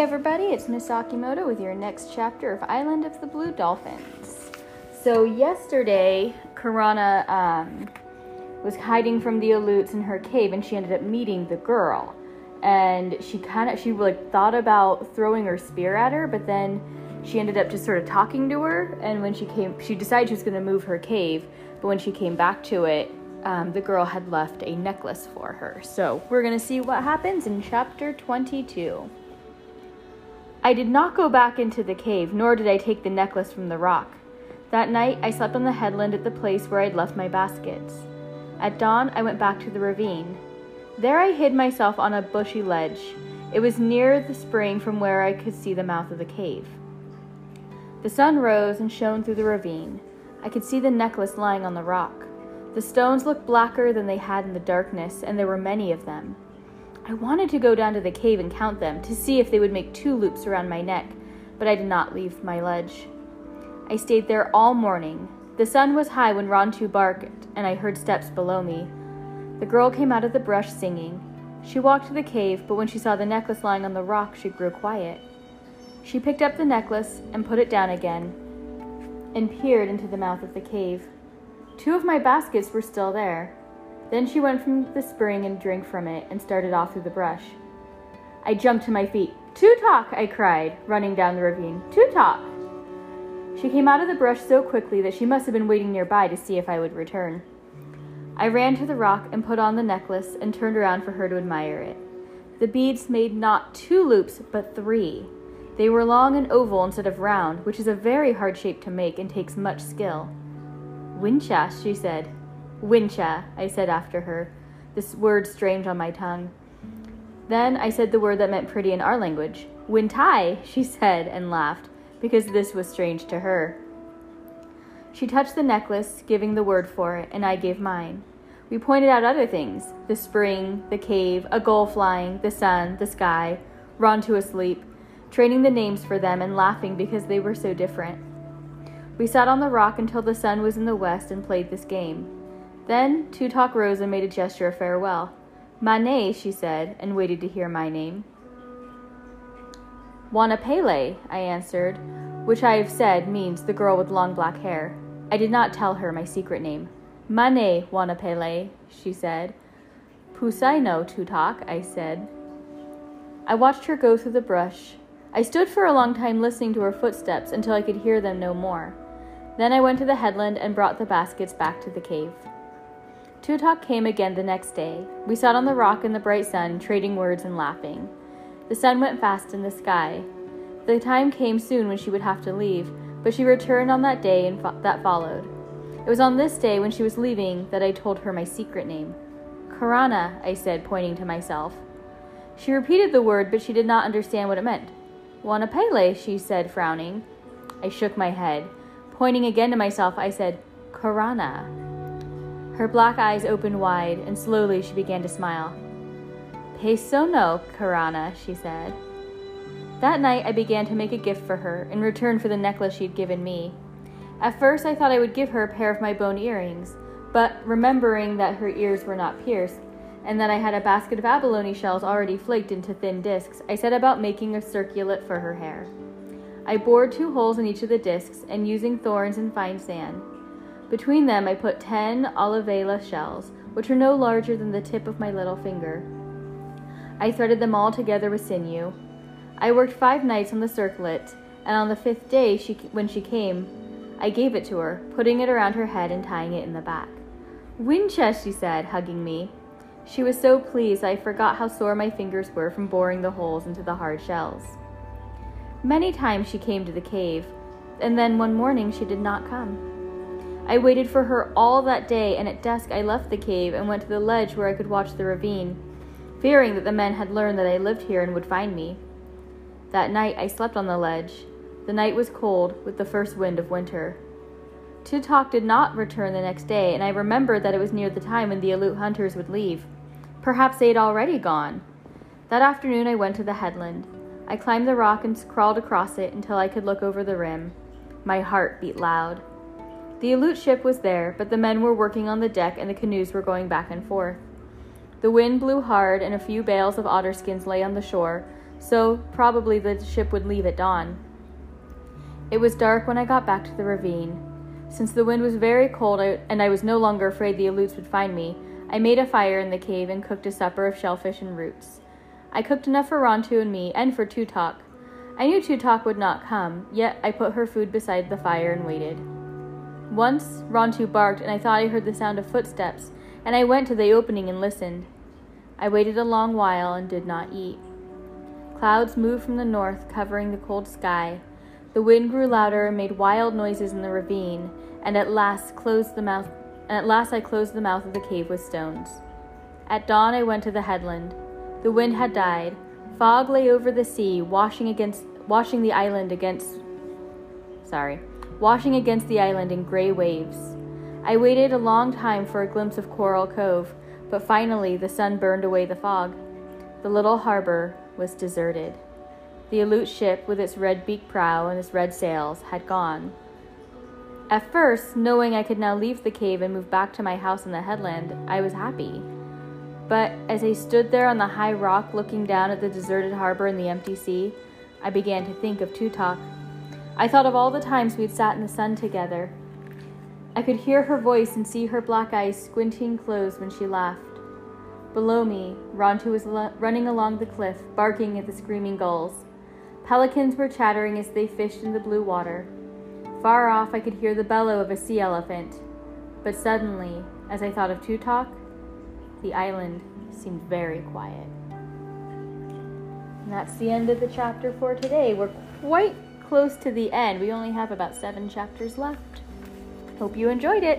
everybody, it's Miss Akimoto with your next chapter of Island of the Blue Dolphins. So, yesterday, Karana um, was hiding from the Aleuts in her cave and she ended up meeting the girl. And she kind of, she like thought about throwing her spear at her, but then she ended up just sort of talking to her. And when she came, she decided she was going to move her cave, but when she came back to it, um, the girl had left a necklace for her. So, we're going to see what happens in chapter 22. I did not go back into the cave, nor did I take the necklace from the rock. That night, I slept on the headland at the place where I'd left my baskets. At dawn, I went back to the ravine. There I hid myself on a bushy ledge. It was near the spring from where I could see the mouth of the cave. The sun rose and shone through the ravine. I could see the necklace lying on the rock. The stones looked blacker than they had in the darkness, and there were many of them. I wanted to go down to the cave and count them to see if they would make two loops around my neck, but I did not leave my ledge. I stayed there all morning. The sun was high when Rontu barked, and I heard steps below me. The girl came out of the brush singing. She walked to the cave, but when she saw the necklace lying on the rock, she grew quiet. She picked up the necklace and put it down again and peered into the mouth of the cave. Two of my baskets were still there. Then she went from the spring and drank from it and started off through the brush. I jumped to my feet. Tutok! I cried, running down the ravine. Tutok! She came out of the brush so quickly that she must have been waiting nearby to see if I would return. I ran to the rock and put on the necklace and turned around for her to admire it. The beads made not two loops, but three. They were long and oval instead of round, which is a very hard shape to make and takes much skill. Winchas, she said, Wincha, I said after her, this word strange on my tongue. Then I said the word that meant pretty in our language. Wintai, she said, and laughed, because this was strange to her. She touched the necklace, giving the word for it, and I gave mine. We pointed out other things the spring, the cave, a gull flying, the sun, the sky, Rontu asleep, training the names for them and laughing because they were so different. We sat on the rock until the sun was in the west and played this game. Then Tutok rose and made a gesture of farewell. Mane, she said, and waited to hear my name. Wanapele, I answered, which I have said means the girl with long black hair. I did not tell her my secret name. Mane Wanapele, she said. Pusaino Tutok, I said. I watched her go through the brush. I stood for a long time listening to her footsteps until I could hear them no more. Then I went to the headland and brought the baskets back to the cave. Tutok came again the next day. We sat on the rock in the bright sun, trading words and laughing. The sun went fast in the sky. The time came soon when she would have to leave, but she returned on that day and fo- that followed. It was on this day when she was leaving that I told her my secret name. Karana, I said, pointing to myself. She repeated the word, but she did not understand what it meant. Wanapele, she said, frowning. I shook my head. Pointing again to myself, I said, Karana. Her black eyes opened wide, and slowly she began to smile. Pesono, Karana, she said. That night I began to make a gift for her in return for the necklace she had given me. At first I thought I would give her a pair of my bone earrings, but remembering that her ears were not pierced, and that I had a basket of abalone shells already flaked into thin discs, I set about making a circlet for her hair. I bored two holes in each of the discs, and using thorns and fine sand, between them, I put ten olivella shells, which were no larger than the tip of my little finger. I threaded them all together with sinew. I worked five nights on the circlet, and on the fifth day, she, when she came, I gave it to her, putting it around her head and tying it in the back. Winchest, she said, hugging me. She was so pleased I forgot how sore my fingers were from boring the holes into the hard shells. Many times she came to the cave, and then one morning she did not come. I waited for her all that day, and at dusk I left the cave and went to the ledge where I could watch the ravine, fearing that the men had learned that I lived here and would find me. That night I slept on the ledge. The night was cold, with the first wind of winter. Tutok did not return the next day, and I remembered that it was near the time when the Aleut hunters would leave. Perhaps they had already gone. That afternoon I went to the headland. I climbed the rock and crawled across it until I could look over the rim. My heart beat loud. The Aleut ship was there, but the men were working on the deck and the canoes were going back and forth. The wind blew hard, and a few bales of otter skins lay on the shore, so probably the ship would leave at dawn. It was dark when I got back to the ravine. Since the wind was very cold and I was no longer afraid the Aleuts would find me, I made a fire in the cave and cooked a supper of shellfish and roots. I cooked enough for Rontu and me, and for Tutok. I knew Tutok would not come, yet I put her food beside the fire and waited. Once Rontu barked, and I thought I heard the sound of footsteps, and I went to the opening and listened. I waited a long while and did not eat. Clouds moved from the north, covering the cold sky. The wind grew louder and made wild noises in the ravine, and at last closed the mouth and at last I closed the mouth of the cave with stones. At dawn I went to the headland. The wind had died. Fog lay over the sea, washing against washing the island against sorry, washing against the island in gray waves. I waited a long time for a glimpse of Coral Cove, but finally the sun burned away the fog. The little harbor was deserted. The Aleut ship, with its red beaked prow and its red sails, had gone. At first, knowing I could now leave the cave and move back to my house in the headland, I was happy. But as I stood there on the high rock looking down at the deserted harbor and the empty sea, I began to think of Tutok. I thought of all the times we'd sat in the sun together. I could hear her voice and see her black eyes squinting closed when she laughed. Below me, Rontu was running along the cliff, barking at the screaming gulls. Pelicans were chattering as they fished in the blue water. Far off, I could hear the bellow of a sea elephant. But suddenly, as I thought of Tutok, the island seemed very quiet. And that's the end of the chapter for today. We're quite close to the end. We only have about seven chapters left. Hope you enjoyed it.